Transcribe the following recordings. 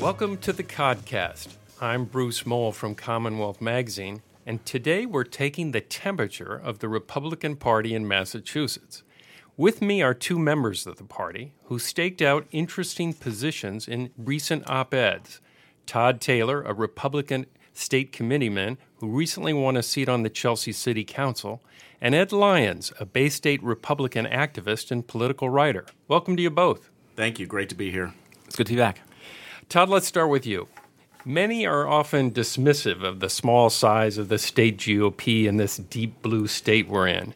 Welcome to the Codcast. I'm Bruce Mohl from Commonwealth Magazine, and today we're taking the temperature of the Republican Party in Massachusetts. With me are two members of the party who staked out interesting positions in recent op eds. Todd Taylor, a Republican state committeeman who recently won a seat on the Chelsea City Council, and Ed Lyons, a Bay State Republican activist and political writer. Welcome to you both. Thank you. Great to be here. It's good to be back. Todd, let's start with you. Many are often dismissive of the small size of the state GOP in this deep blue state we're in.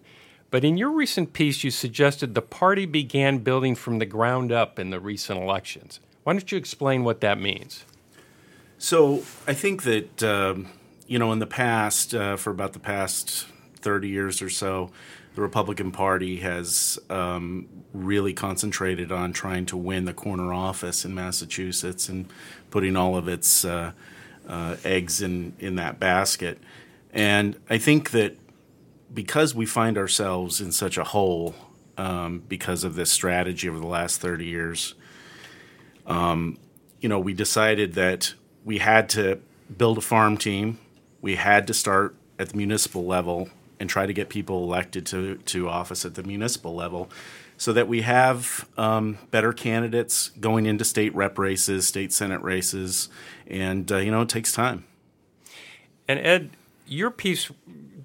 But in your recent piece, you suggested the party began building from the ground up in the recent elections. Why don't you explain what that means? So, I think that, um, you know, in the past, uh, for about the past 30 years or so, the Republican Party has um, really concentrated on trying to win the corner office in Massachusetts and putting all of its uh, uh, eggs in, in that basket. And I think that because we find ourselves in such a hole um, because of this strategy over the last 30 years, um, you know, we decided that we had to build a farm team. We had to start at the municipal level and try to get people elected to, to office at the municipal level so that we have um, better candidates going into state rep races, state senate races, and uh, you know it takes time. And Ed, your piece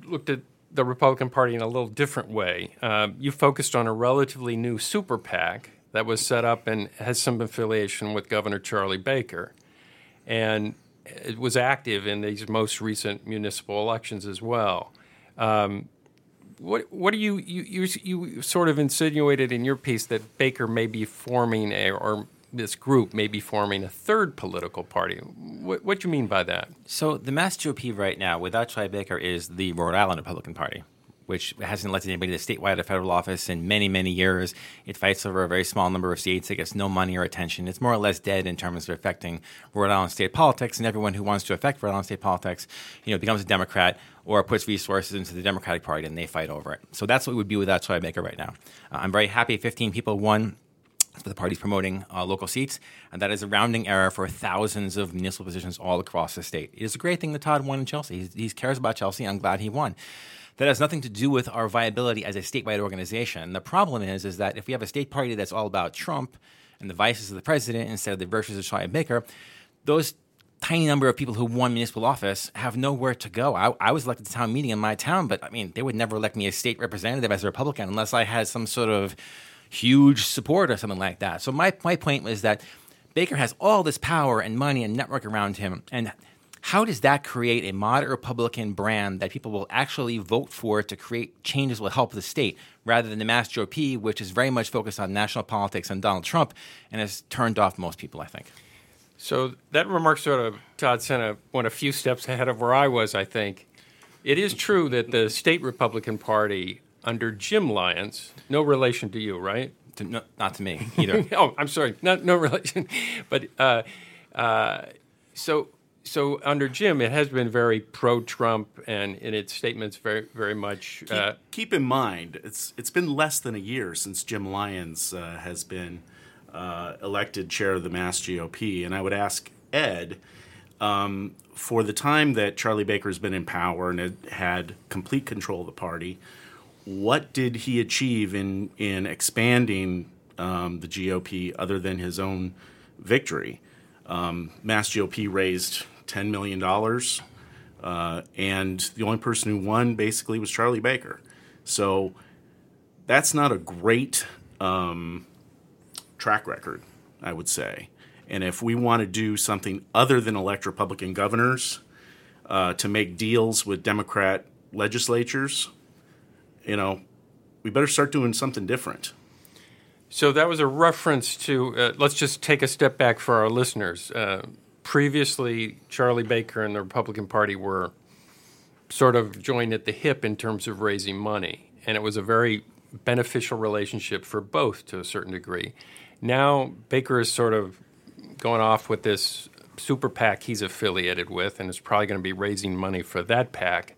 looked at the Republican Party in a little different way. Uh, you focused on a relatively new super PAC that was set up and has some affiliation with Governor Charlie Baker, and it was active in these most recent municipal elections as well. Um, what what do you, you you you sort of insinuated in your piece that Baker may be forming a or this group may be forming a third political party. What what do you mean by that? So the Mass GOP right now, without Charlie Baker, is the Rhode Island Republican Party which hasn't elected anybody to statewide or federal office in many, many years. It fights over a very small number of seats. It gets no money or attention. It's more or less dead in terms of affecting Rhode Island state politics. And everyone who wants to affect Rhode Island state politics, you know, becomes a Democrat or puts resources into the Democratic Party and they fight over it. So that's what we would be without Baker right now. Uh, I'm very happy 15 people won for the party's promoting uh, local seats, and that is a rounding error for thousands of municipal positions all across the state. It is a great thing that Todd won in Chelsea. He, he cares about Chelsea. I'm glad he won that has nothing to do with our viability as a statewide organization. The problem is, is that if we have a state party that's all about Trump and the vices of the president instead of the virtues of Charlie Baker, those tiny number of people who won municipal office have nowhere to go. I, I, was elected to town meeting in my town, but I mean, they would never elect me as state representative as a Republican unless I had some sort of huge support or something like that. So my, my point was that Baker has all this power and money and network around him, and how does that create a moderate Republican brand that people will actually vote for to create changes that will help the state, rather than the Mass GOP, which is very much focused on national politics and Donald Trump and has turned off most people, I think. So that remark sort of, Todd Senna went a few steps ahead of where I was, I think. It is true that the state Republican Party under Jim Lyons, no relation to you, right? To, no, not to me either. oh, I'm sorry, not, no relation. but uh, uh, so so under Jim, it has been very pro-Trump, and in its statements, very very much. Keep, uh, keep in mind, it's it's been less than a year since Jim Lyons uh, has been uh, elected chair of the Mass GOP, and I would ask Ed. Um, for the time that Charlie Baker's been in power and had, had complete control of the party, what did he achieve in in expanding um, the GOP other than his own victory? Um, Mass GOP raised $10 million. Uh, and the only person who won basically was Charlie Baker. So that's not a great um, track record, I would say. And if we want to do something other than elect Republican governors uh, to make deals with Democrat legislatures, you know, we better start doing something different. So that was a reference to, uh, let's just take a step back for our listeners. Uh, previously Charlie Baker and the Republican Party were sort of joined at the hip in terms of raising money, and it was a very beneficial relationship for both to a certain degree. Now Baker is sort of going off with this super PAC he's affiliated with, and is probably going to be raising money for that PAC,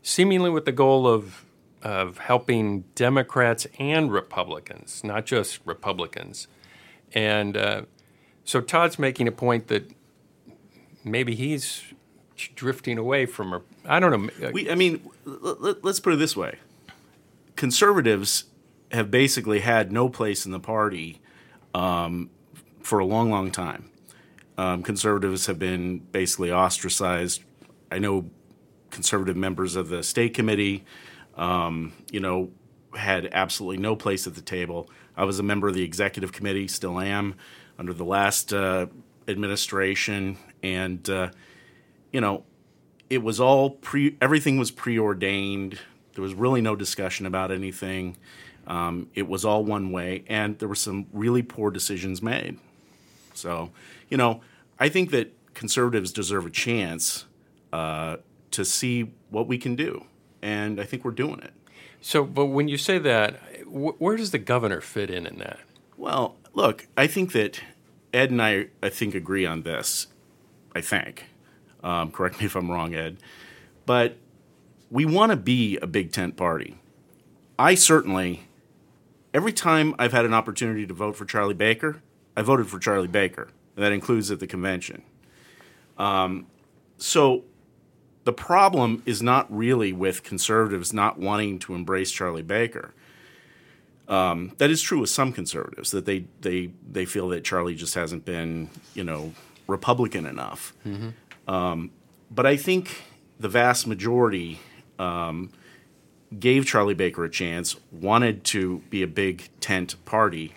seemingly with the goal of of helping Democrats and Republicans, not just Republicans, and uh, So Todd's making a point that maybe he's drifting away from her. I don't know. We, I mean, let's put it this way: conservatives have basically had no place in the party um, for a long, long time. Um, conservatives have been basically ostracized. I know conservative members of the state committee, um, you know, had absolutely no place at the table. I was a member of the executive committee, still am, under the last uh, administration, and uh, you know, it was all pre. Everything was preordained. There was really no discussion about anything. Um, it was all one way, and there were some really poor decisions made. So, you know, I think that conservatives deserve a chance uh, to see what we can do, and I think we're doing it. So, but when you say that, wh- where does the governor fit in in that? Well, look, I think that Ed and I, I think, agree on this. I think. Um, correct me if I'm wrong, Ed. But we want to be a big tent party. I certainly, every time I've had an opportunity to vote for Charlie Baker, I voted for Charlie Baker. And that includes at the convention. Um, so the problem is not really with conservatives not wanting to embrace Charlie Baker. Um, that is true with some conservatives that they they they feel that Charlie just hasn't been you know Republican enough. Um, but I think the vast majority um, gave Charlie Baker a chance, wanted to be a big tent party,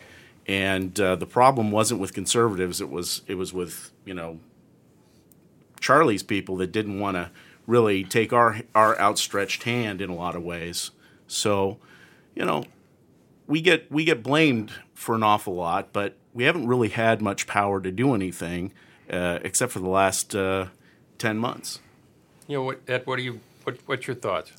and uh, the problem wasn't with conservatives. It was it was with you know Charlie's people that didn't want to really take our our outstretched hand in a lot of ways. So, you know, we get we get blamed for an awful lot, but we haven't really had much power to do anything uh, except for the last uh, ten months. You know, what, Ed, what are you? What, what's your thoughts?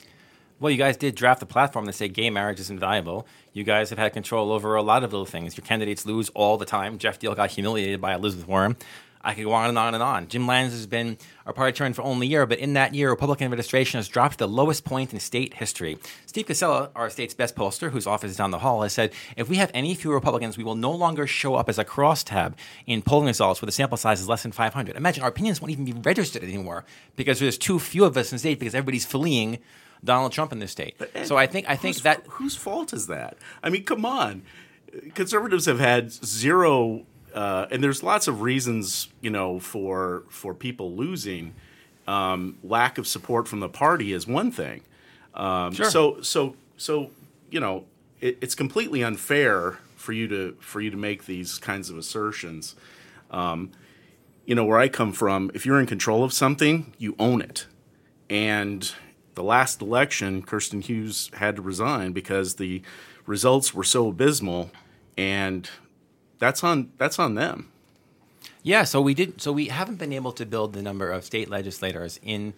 Well, you guys did draft a platform that say gay marriage isn't viable. You guys have had control over a lot of little things. Your candidates lose all the time. Geoff Diehl got humiliated by Elizabeth Warren. I could go on and on and on. Jim Lyons has been our party chairman for only a year, but in that year, Republican administration has dropped to the lowest point in state history. Steve Koczela, our state's best pollster, whose office is down the hall, has said if we have any fewer Republicans, we will no longer show up as a crosstab in polling results where the sample size is less than 500. Imagine our opinions won't even be registered anymore because there's too few of us in the state because everybody's fleeing Donald Trump in this state. So I think I think that whose fault is that? I mean, come on. Conservatives have had zero, uh, and there's lots of reasons, you know, for for people losing. Um, lack of support from the party is one thing. Um, Sure. So so so you know, it, it's completely unfair for you to for you to make these kinds of assertions. Um, you know, where I come from, if you're in control of something, you own it. And the last election, Kirsten Hughes had to resign because the results were so abysmal, and that's on that's on them. Yeah, so we did. So we haven't been able to build the number of state legislators in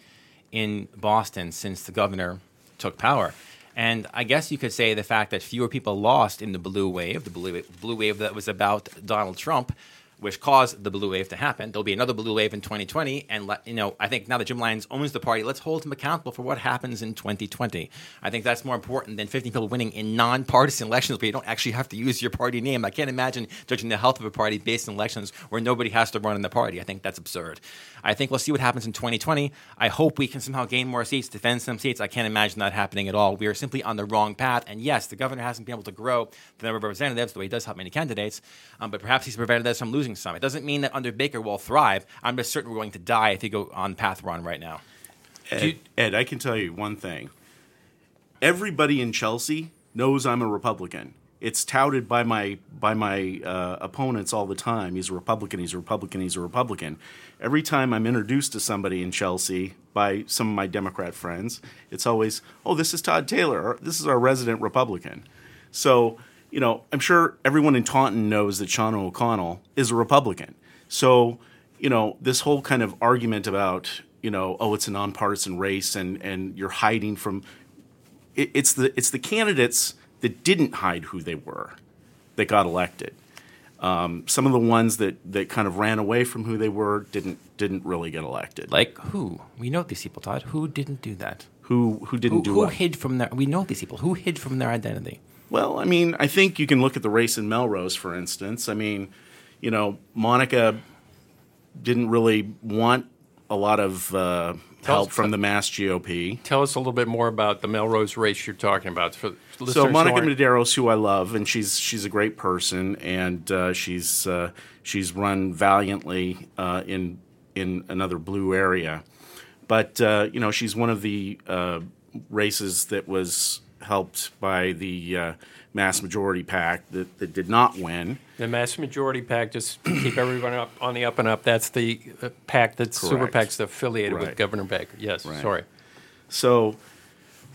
in Boston since the governor took power. And I guess you could say the fact that fewer people lost in the blue wave, the blue blue wave that was about Donald Trump, which caused the blue wave to happen. There'll be another blue wave in 2020, and let, you know, I think now that Jim Lyons owns the party, let's hold him accountable for what happens in 2020. I think that's more important than 15 people winning in nonpartisan elections where you don't actually have to use your party name. I can't imagine judging the health of a party based on elections where nobody has to run in the party. I think that's absurd. I think we'll see what happens in 2020. I hope we can somehow gain more seats, defend some seats. I can't imagine that happening at all. We are simply on the wrong path. And yes, the governor hasn't been able to grow the number of representatives way he does help many candidates, um, but perhaps he's prevented us from losing some. It doesn't mean that under Baker we'll thrive. I'm just certain we're going to die if you go on path we're right now. Ed, Ed, I can tell you one thing. Everybody in Chelsea knows I'm a Republican. It's touted by my by my uh, opponents all the time. He's a Republican. He's a Republican. He's a Republican. Every time I'm introduced to somebody in Chelsea by some of my Democrat friends, it's always, "Oh, this is Todd Taylor. This is our resident Republican." So, you know, I'm sure everyone in Taunton knows that Shaunna O'Connell is a Republican. So, you know, this whole kind of argument about, you know, oh, it's a nonpartisan race and and you're hiding from it, it's the it's the candidates that didn't hide who they were that got elected. Um, some of the ones that, that kind of ran away from who they were didn't didn't really get elected. Like who? We know these people, Todd. Who didn't do that? who who didn't Who, do who what? hid from their? We know these people. Who hid from their identity? Well, I mean, I think you can look at the race in Melrose, for instance. I mean, you know, Monica didn't really want a lot of uh, help us- from the Mass GOP. Tell us a little bit more about the Melrose race you're talking about. For So Monica Medeiros, who I love, and she's she's a great person, and uh, she's uh, she's run valiantly uh, in in another blue area, but uh, you know she's one of the uh, races that was helped by the uh, mass majority PAC that, that did not win. The mass majority PAC, just keep everyone up on the up and up. That's the uh, PAC that's Super Correct. PAC's affiliated with Governor Baker. Yes, Right. sorry. So,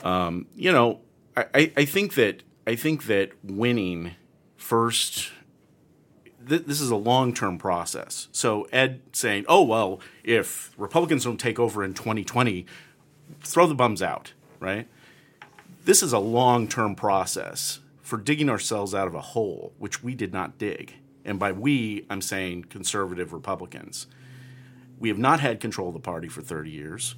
um, you know, I, I- I think that I think that winning first. Th- this is a long-term process. So Ed saying, "Oh well, if Republicans don't take over in 2020, throw the bums out," right? This is a long-term process for digging ourselves out of a hole which we did not dig. And by we, I'm saying conservative Republicans. We have not had control of the party for 30 years.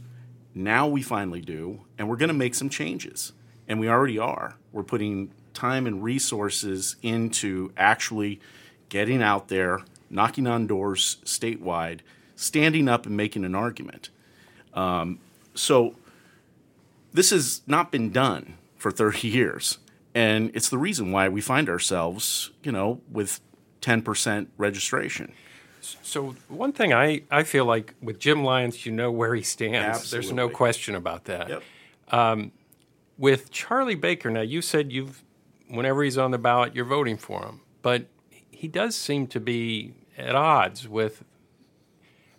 Now we finally do, and we're going to make some changes. And we already are. We're putting time and resources into actually getting out there, knocking on doors statewide, standing up and making an argument. Um, so this has not been done for 30 years. And it's the reason why we find ourselves, you know, with 10% registration. So one thing I, I feel like with Jim Lyons, you know where he stands. There's no question about that. Yep. Um, with Charlie Baker, now you said you've whenever he's on the ballot, you're voting for him, but he does seem to be at odds with.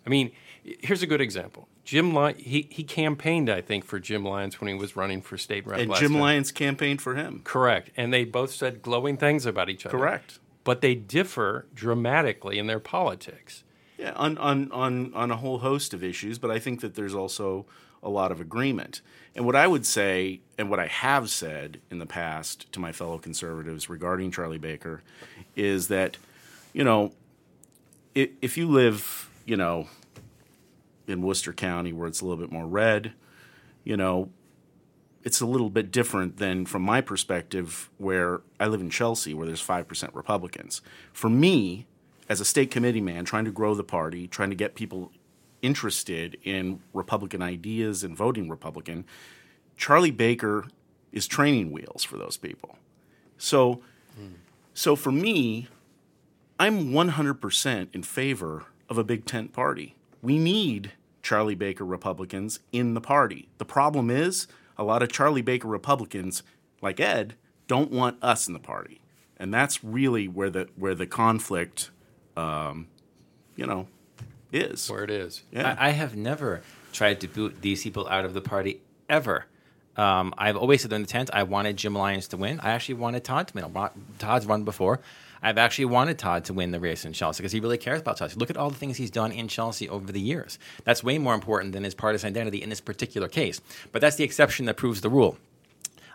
I mean, here's a good example. Jim Ly- he he campaigned, I think, for Jim Lyons when he was running for state rep. And Jim time. Lyons campaigned for him. correct, and they both said glowing things about each other. Correct. but they differ dramatically in their politics. Yeah, on, on, on, on a whole host of issues, but I think that there's also a lot of agreement. And what I would say, and what I have said in the past to my fellow conservatives regarding Charlie Baker, is that, you know, if, if you live, you know, in Worcester County where it's a little bit more red, you know, it's a little bit different than from my perspective where I live in Chelsea where there's 5% Republicans. For me, as a state committee man trying to grow the party, trying to get people interested in Republican ideas and voting Republican, Charlie Baker is training wheels for those people. So so for me, I'm 100% in favor of a big tent party. We need Charlie Baker Republicans in the party. The problem is, a lot of Charlie Baker Republicans, like Ed, don't want us in the party, and that's really where the where the conflict, um, you know, is. Where it is. Yeah. I, I have never tried to boot these people out of the party ever. Um, I've always said in the tent I wanted Jim Lyons to win. I actually wanted Todd to win. Todd's run before. I've actually wanted Todd to win the race in Chelsea because he really cares about Chelsea. Look at all the things he's done in Chelsea over the years. That's way more important than his partisan identity in this particular case. But that's the exception that proves the rule.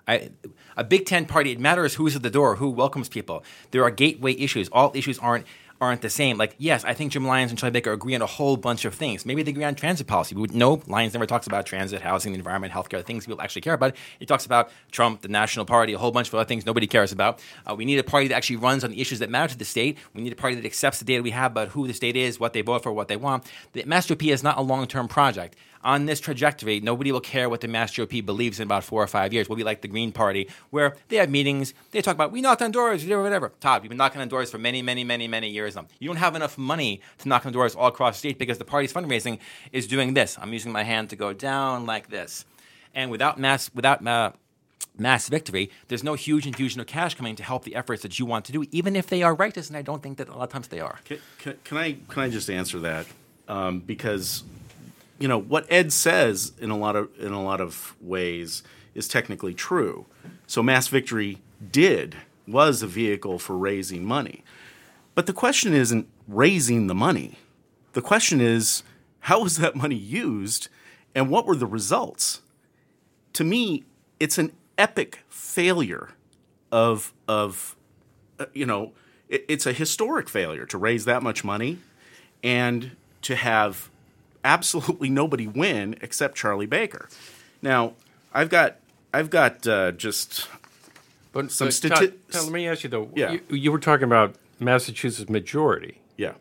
I, a big tent party, it matters who's at the door, who welcomes people. There are gateway issues. All issues aren't aren't the same. Like, yes, I think Jim Lyons and Charlie Baker agree on a whole bunch of things. Maybe they agree on transit policy. We know Lyons never talks about transit, housing, the environment, healthcare, things people actually care about. He talks about Trump, the National Party, a whole bunch of other things nobody cares about. Uh, we need a party that actually runs on the issues that matter to the state. We need a party that accepts the data we have about who the state is, what they vote for, what they want. The Mass GOP is not a long term project on this trajectory, nobody will care what the Mass GOP believes in about four or five years. We'll be like the Green Party, where they have meetings, they talk about, we knocked on doors, we whatever. Todd, we've been knocking on doors for many, many, many, many years now. You don't have enough money to knock on doors all across the state because the party's fundraising is doing this. I'm using my hand to go down like this. And without mass, without uh, mass victory, there's no huge infusion of cash coming to help the efforts that you want to do, even if they are righteous, and I don't think that a lot of times they are. Can, can, can I can I just answer that? Um, because you know what Ed says in a lot of in a lot of ways is technically true. So mass victory did was a vehicle for raising money, but the question isn't raising the money. The question is how was that money used, and what were the results? To me, it's an epic failure of of uh, you know it, it's a historic failure to raise that much money and to have absolutely nobody win except Charlie Baker. Now, I've got I've got uh, just But Some but stati- Todd, Todd, let me ask you though. Yeah. You, you were talking about Massachusetts majority. Yeah.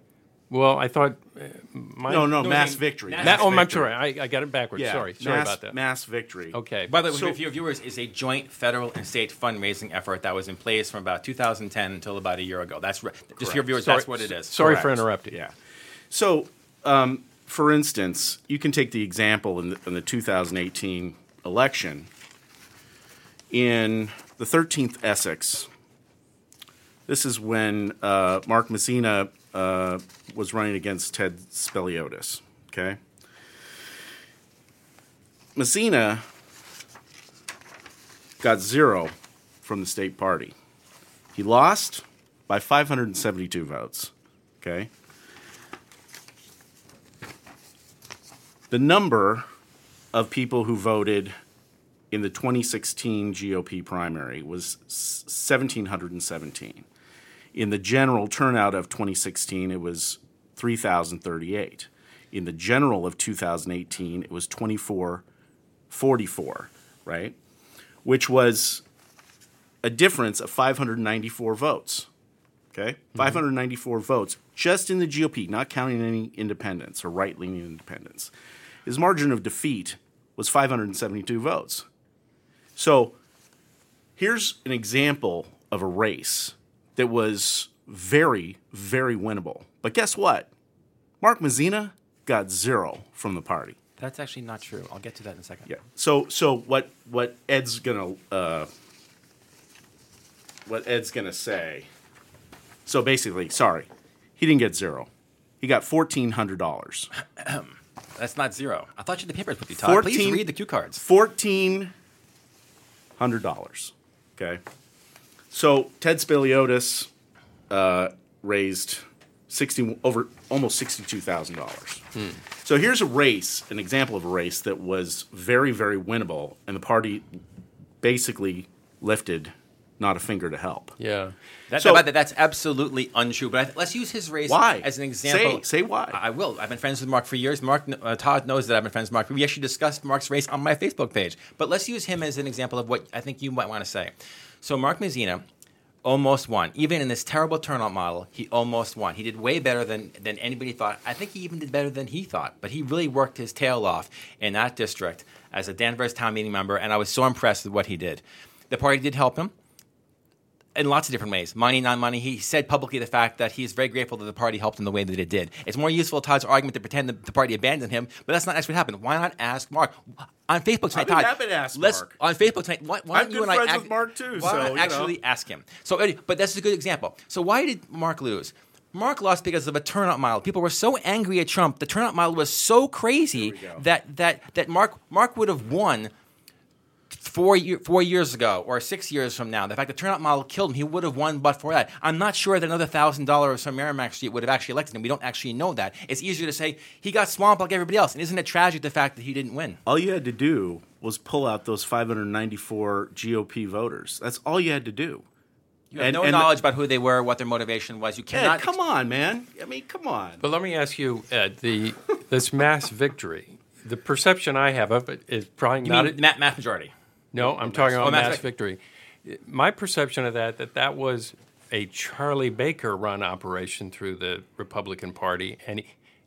Well, I thought uh, my No, no, No, mass I mean, victory. mass- Ma- oh, I'm sorry. I, I got it backwards. Yeah, Sorry, sorry mass, about that. Mass victory. Okay. By the way, So- for your viewers, is a joint federal and state fundraising effort that was in place from about 2010 until about a year ago. That's right. Just for your viewers, Sorry- that's what it is. Sorry for interrupting. Yeah. So, um, for instance, you can take the example in the, in the 2018 election. In the 13th Essex, this is when uh, Mark Mazzina uh, was running against Ted Speliotis. Okay. Mazzina got zero from the state party. He lost by 572 votes. Okay. The number of people who voted in the 2016 GOP primary was s- 1,717. In the general turnout of 2016, it was 3,038. In the general of 2018, it was 2444, right? Which was a difference of 594 votes. Okay? Mm-hmm. 594 votes just in the GOP, not counting any independents or right leaning independents. His margin of defeat was 572 votes. So here's an example of a race that was very, very winnable. But guess what? Mark Mazzina got zero from the party. That's actually not true. I'll get to that in a second. Yeah. So so what what Ed's gonna uh, what Ed's gonna say? So basically, sorry, he didn't get zero. He got fourteen hundred dollars. That's not zero. I thought you had the papers with you, Todd. Please 14 read the cue cards. Fourteen hundred dollars. Okay. So Ted Speliotis uh, raised sixty over almost sixty-two thousand dollars. So here's a race, an example of a race that was very, very winnable, and the party basically lifted not a finger to help. Yeah. That, So- that- that's absolutely untrue. But I th- let's use his race Why? as an example. Say- say why. I I will. I've been friends with Mark for years. Mark uh, Todd knows that I've been friends with Mark. We actually discussed Mark's race on my Facebook page. But let's use him as an example of what I think you might want to say. So Mark Mazzina almost won. Even in this terrible turnout model, he almost won. He did way better than, than anybody thought. I think he even did better than he thought. But he really worked his tail off in that district as a Danvers town meeting member, and I was so impressed with what he did. The party did help him in lots of different ways. Money, non money. He said publicly the fact that he's very grateful that the party helped him the way that it did. It's more useful Todd's argument to pretend that the party abandoned him, but that's not actually what happened. Why not ask Mark on Facebook tonight? Todd, happy to ask let's, Mark. on Facebook tonight. Why, why I'm don't you and I friends act- with Mark, too, Why so, not you know. actually ask him? So, but that's a good example. So why did Mark lose? Mark lost because of a turnout model. People were so angry at Trump. The turnout model was so crazy that that that Mark Mark would have won four year, four years ago or six years from now. The fact the turnout model killed him, he would have won but for that. I'm not sure that another thousand dollars from Merrimack Street would have actually elected him. We don't actually know that. It's easier to say he got swamped like everybody else. And isn't it tragic the fact that he didn't win? All you had to do was pull out those 594 GOP voters. That's all you had to do. You have And- no and- knowledge about who they were, what their motivation was. You Ed, cannot. come on, man. I mean, come on. But let me ask you, Ed, the this mass victory. The perception I have of it is probably You not. mean ma- math majority? No, I'm talking about Oh, mass mass vic- victory. My perception of that that that was a Charlie Baker run operation through the Republican Party, and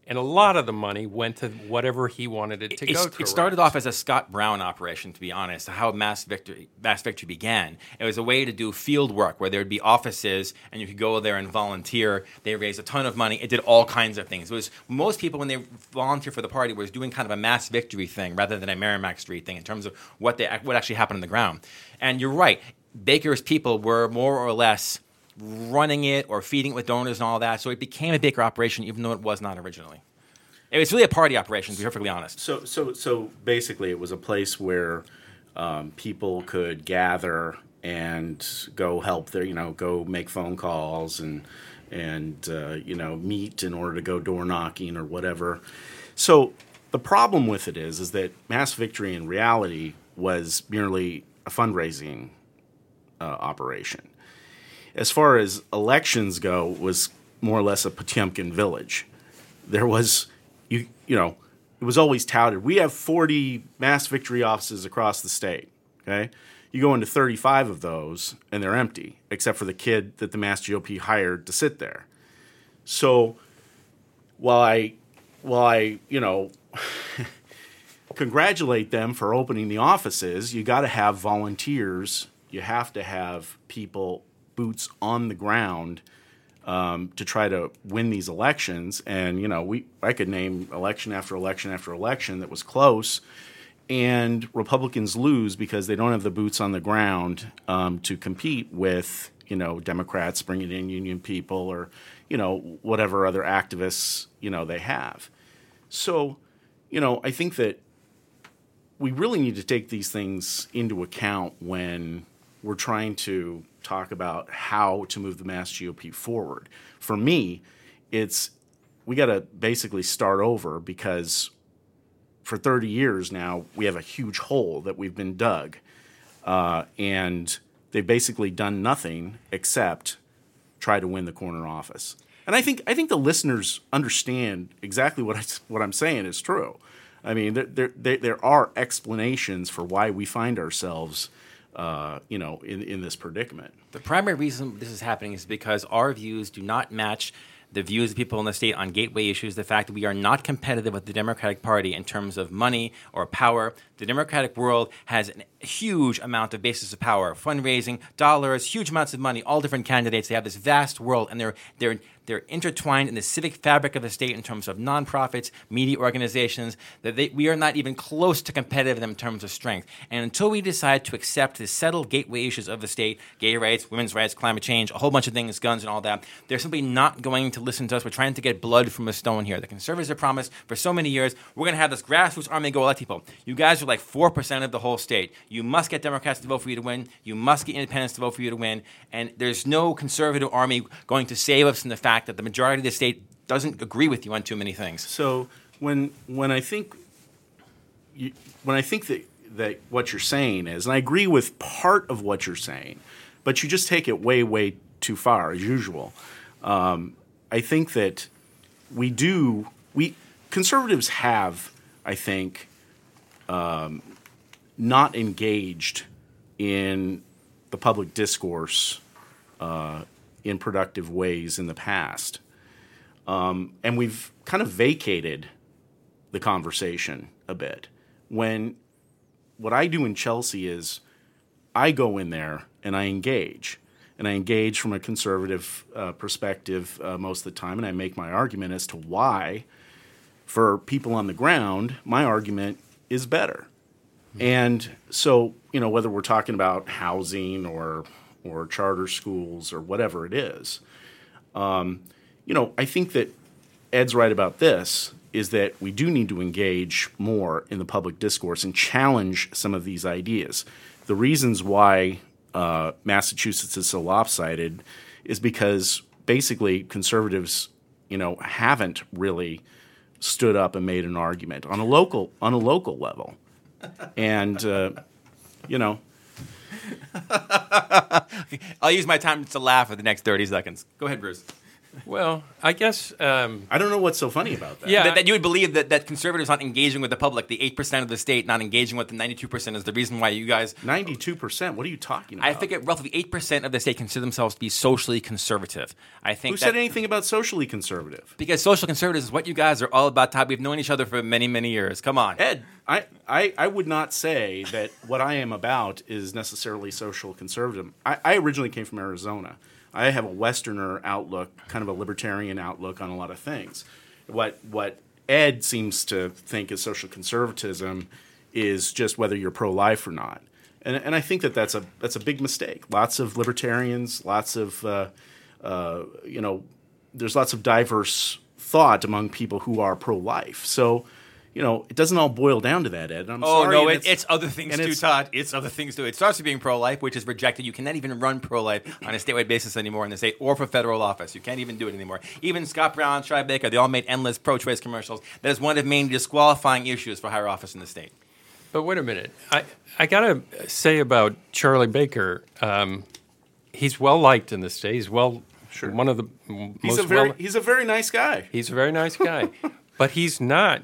and a lot of the money went to whatever he wanted it to It's- go to. it started off as a Scott Brown operation, to be honest. How mass victory, mass victory began. It was a way to do field work where there would be offices and you could go there and volunteer. They raised a ton of money. It did all kinds of things. It was most people when they volunteer for the party was doing kind of a mass victory thing rather than a Merrimack Street thing in terms of what they what actually happened on the ground. And you're right, Baker's people were more or less running it or feeding it with donors and all that. So it became a Baker operation, even though it was not originally. It was really a party operation, to be perfectly honest. So, so, so basically, it was a place where um, people could gather and go help their, you know, go make phone calls and and uh, you know meet in order to go door knocking or whatever. So the problem with it is, is that Mass Victory in reality was merely a fundraising uh, operation. As far as elections go, was more or less a Potemkin village. There was, you you know, it was always touted. We have 40 mass victory offices across the state. Okay, you go into 35 of those, and they're empty, except for the kid that the Mass GOP hired to sit there. So while I, while I, you know, congratulate them for opening the offices, you got to have volunteers. You have to have people, boots on the ground, um, to try to win these elections. And you know, we I could name election after election after election that was close, and Republicans lose because they don't have the boots on the ground um, to compete with you know Democrats bringing in union people or you know whatever other activists you know they have. So, you know, I think that we really need to take these things into account when we're trying to talk about how to move the Mass GOP forward. For me, it's we got to basically start over because for 30 years now we have a huge hole that we've been dug, uh, and they've basically done nothing except try to win the corner office. And I think I think the listeners understand exactly what I, what I'm saying is true. I mean, there, there, there are explanations for why we find ourselves, uh, you know, in, in this predicament. The primary reason this is happening is because our views do not match the views of people in the state on gateway issues, the fact that we are not competitive with the Democratic Party in terms of money or power. The Democratic world has a huge amount of basis of power, fundraising, dollars, huge amounts of money, all different candidates. They have this vast world, and they're they're they're intertwined in the civic fabric of the state in terms of nonprofits, media organizations, that they, we are not even close to competitive in terms of strength. And until we decide to accept the settled gateway issues of the state, gay rights, women's rights, climate change, a whole bunch of things, guns and all that, they're simply not going to listen to us. We're trying to get blood from a stone here. The conservatives have promised for so many years, we're going to have this grassroots army go elect people. You guys are like 4% of the whole state. You must get Democrats to vote for you to win. You must get independents to vote for you to win. And there's no conservative army going to save us from the fact that the majority of the state doesn't agree with you on too many things. So when when I think you, when I think that that what you're saying is, and I agree with part of what you're saying, but you just take it way way too far as usual. Um, I think that we do we conservatives have I think um, not engaged in the public discourse uh, in productive ways in the past. Um, and we've kind of vacated the conversation a bit. When what I do in Chelsea is I go in there and I engage. And I engage from a conservative uh, perspective uh, most of the time, and I make my argument as to why, for people on the ground, my argument is better. And so, you know, whether we're talking about housing or or charter schools or whatever it is, um, you know, I think that Ed's right about this is that we do need to engage more in the public discourse and challenge some of these ideas. The reasons why uh, Massachusetts is so lopsided is because basically conservatives, you know, haven't really stood up and made an argument on a local on a local level, and uh, you know. I'll use my time to laugh for the next 30 seconds. Go ahead, Bruce. Well, I guess um, I don't know what's so funny about that. Yeah. That, that you would believe that, that conservatives not engaging with the public, the 8% of the state not engaging with the 92% is the reason why you guys. ninety-two percent. What are you talking about? I think it, roughly 8% of the state consider themselves to be socially conservative. I think Who that, said anything about socially conservative? Because social conservatives is what you guys are all about, Todd. We've known each other for many, many years. Come on. Ed, I, I, I would not say that what I am about is necessarily social conservative. I, I originally came from Arizona. I have a Westerner outlook, kind of a libertarian outlook on a lot of things. What what Ed seems to think is social conservatism is just whether you're pro life or not. And, and I think that that's a that's a big mistake. Lots of libertarians, lots of uh, uh, you know, there's lots of diverse thought among people who are pro life. So you know, it doesn't all boil down to that, Ed. I'm Oh sorry, no, it, it's, other things too, it's- Todd. It's other things too. It starts with being pro-life, which is rejected. You cannot even run pro-life on a statewide basis anymore in the state or for federal office. You can't even do it anymore. Even Scott Brown, Tri Baker, they all made endless pro-choice commercials. That is one of the main disqualifying issues for higher office in the state. But wait a minute. I, I got to say about Charlie Baker, um, he's well liked in the state. He's well, Sure. one of the m- He's most a very well. he's a very nice guy. He's a very nice guy, but he's not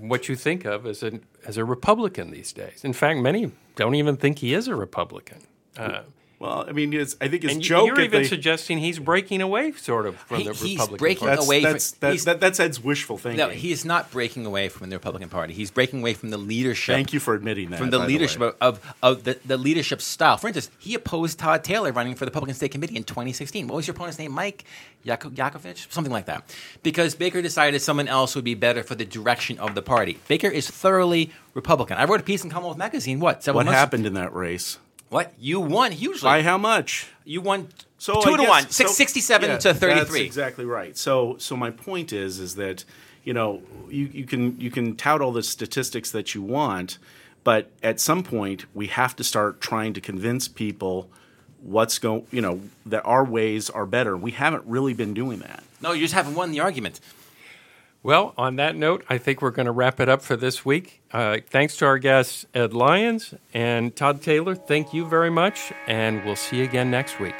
what you think of as a as a Republican these days. In fact, many don't even think he is a Republican. Uh, Well, I mean, it's, I think his And you- joke. you're even the- sugking he's breaking away, sort of, from He- the he's Republican breaking Party. that's, away from- that's, that, that's Ed's wishful thinking. No, he is not breaking away from the Republican Party. He's breaking away from the leadership. Thank you for admitting that. From the by leadership way. of, of, of the, the leadership style. For instance, he opposed Todd Taylor running for the Republican State Committee in 2016. What was your opponent's name? Mike Yako- Yakovich? Something like that. Because Baker decided someone else would be better for the direction of the party. Baker is thoroughly Republican. I wrote a piece in Commonwealth Magazine, what, several What months happened in that race? What? You won hugely. By how much? you won So two I to guess- one, so- 67 yeah, to 33. That's exactly right. So, so my point is, is that you know you, you can you can tout all the statistics that you want, but at some point we have to start trying to convince people what's going, you know, that our ways are better. We haven't really been doing that. No, you just haven't won the argument. Well, on that note, I think we're going to wrap it up for this week. Uh, thanks to our guests, Ed Lyons and Todd Taylor. Thank you very much, and we'll see you again next week.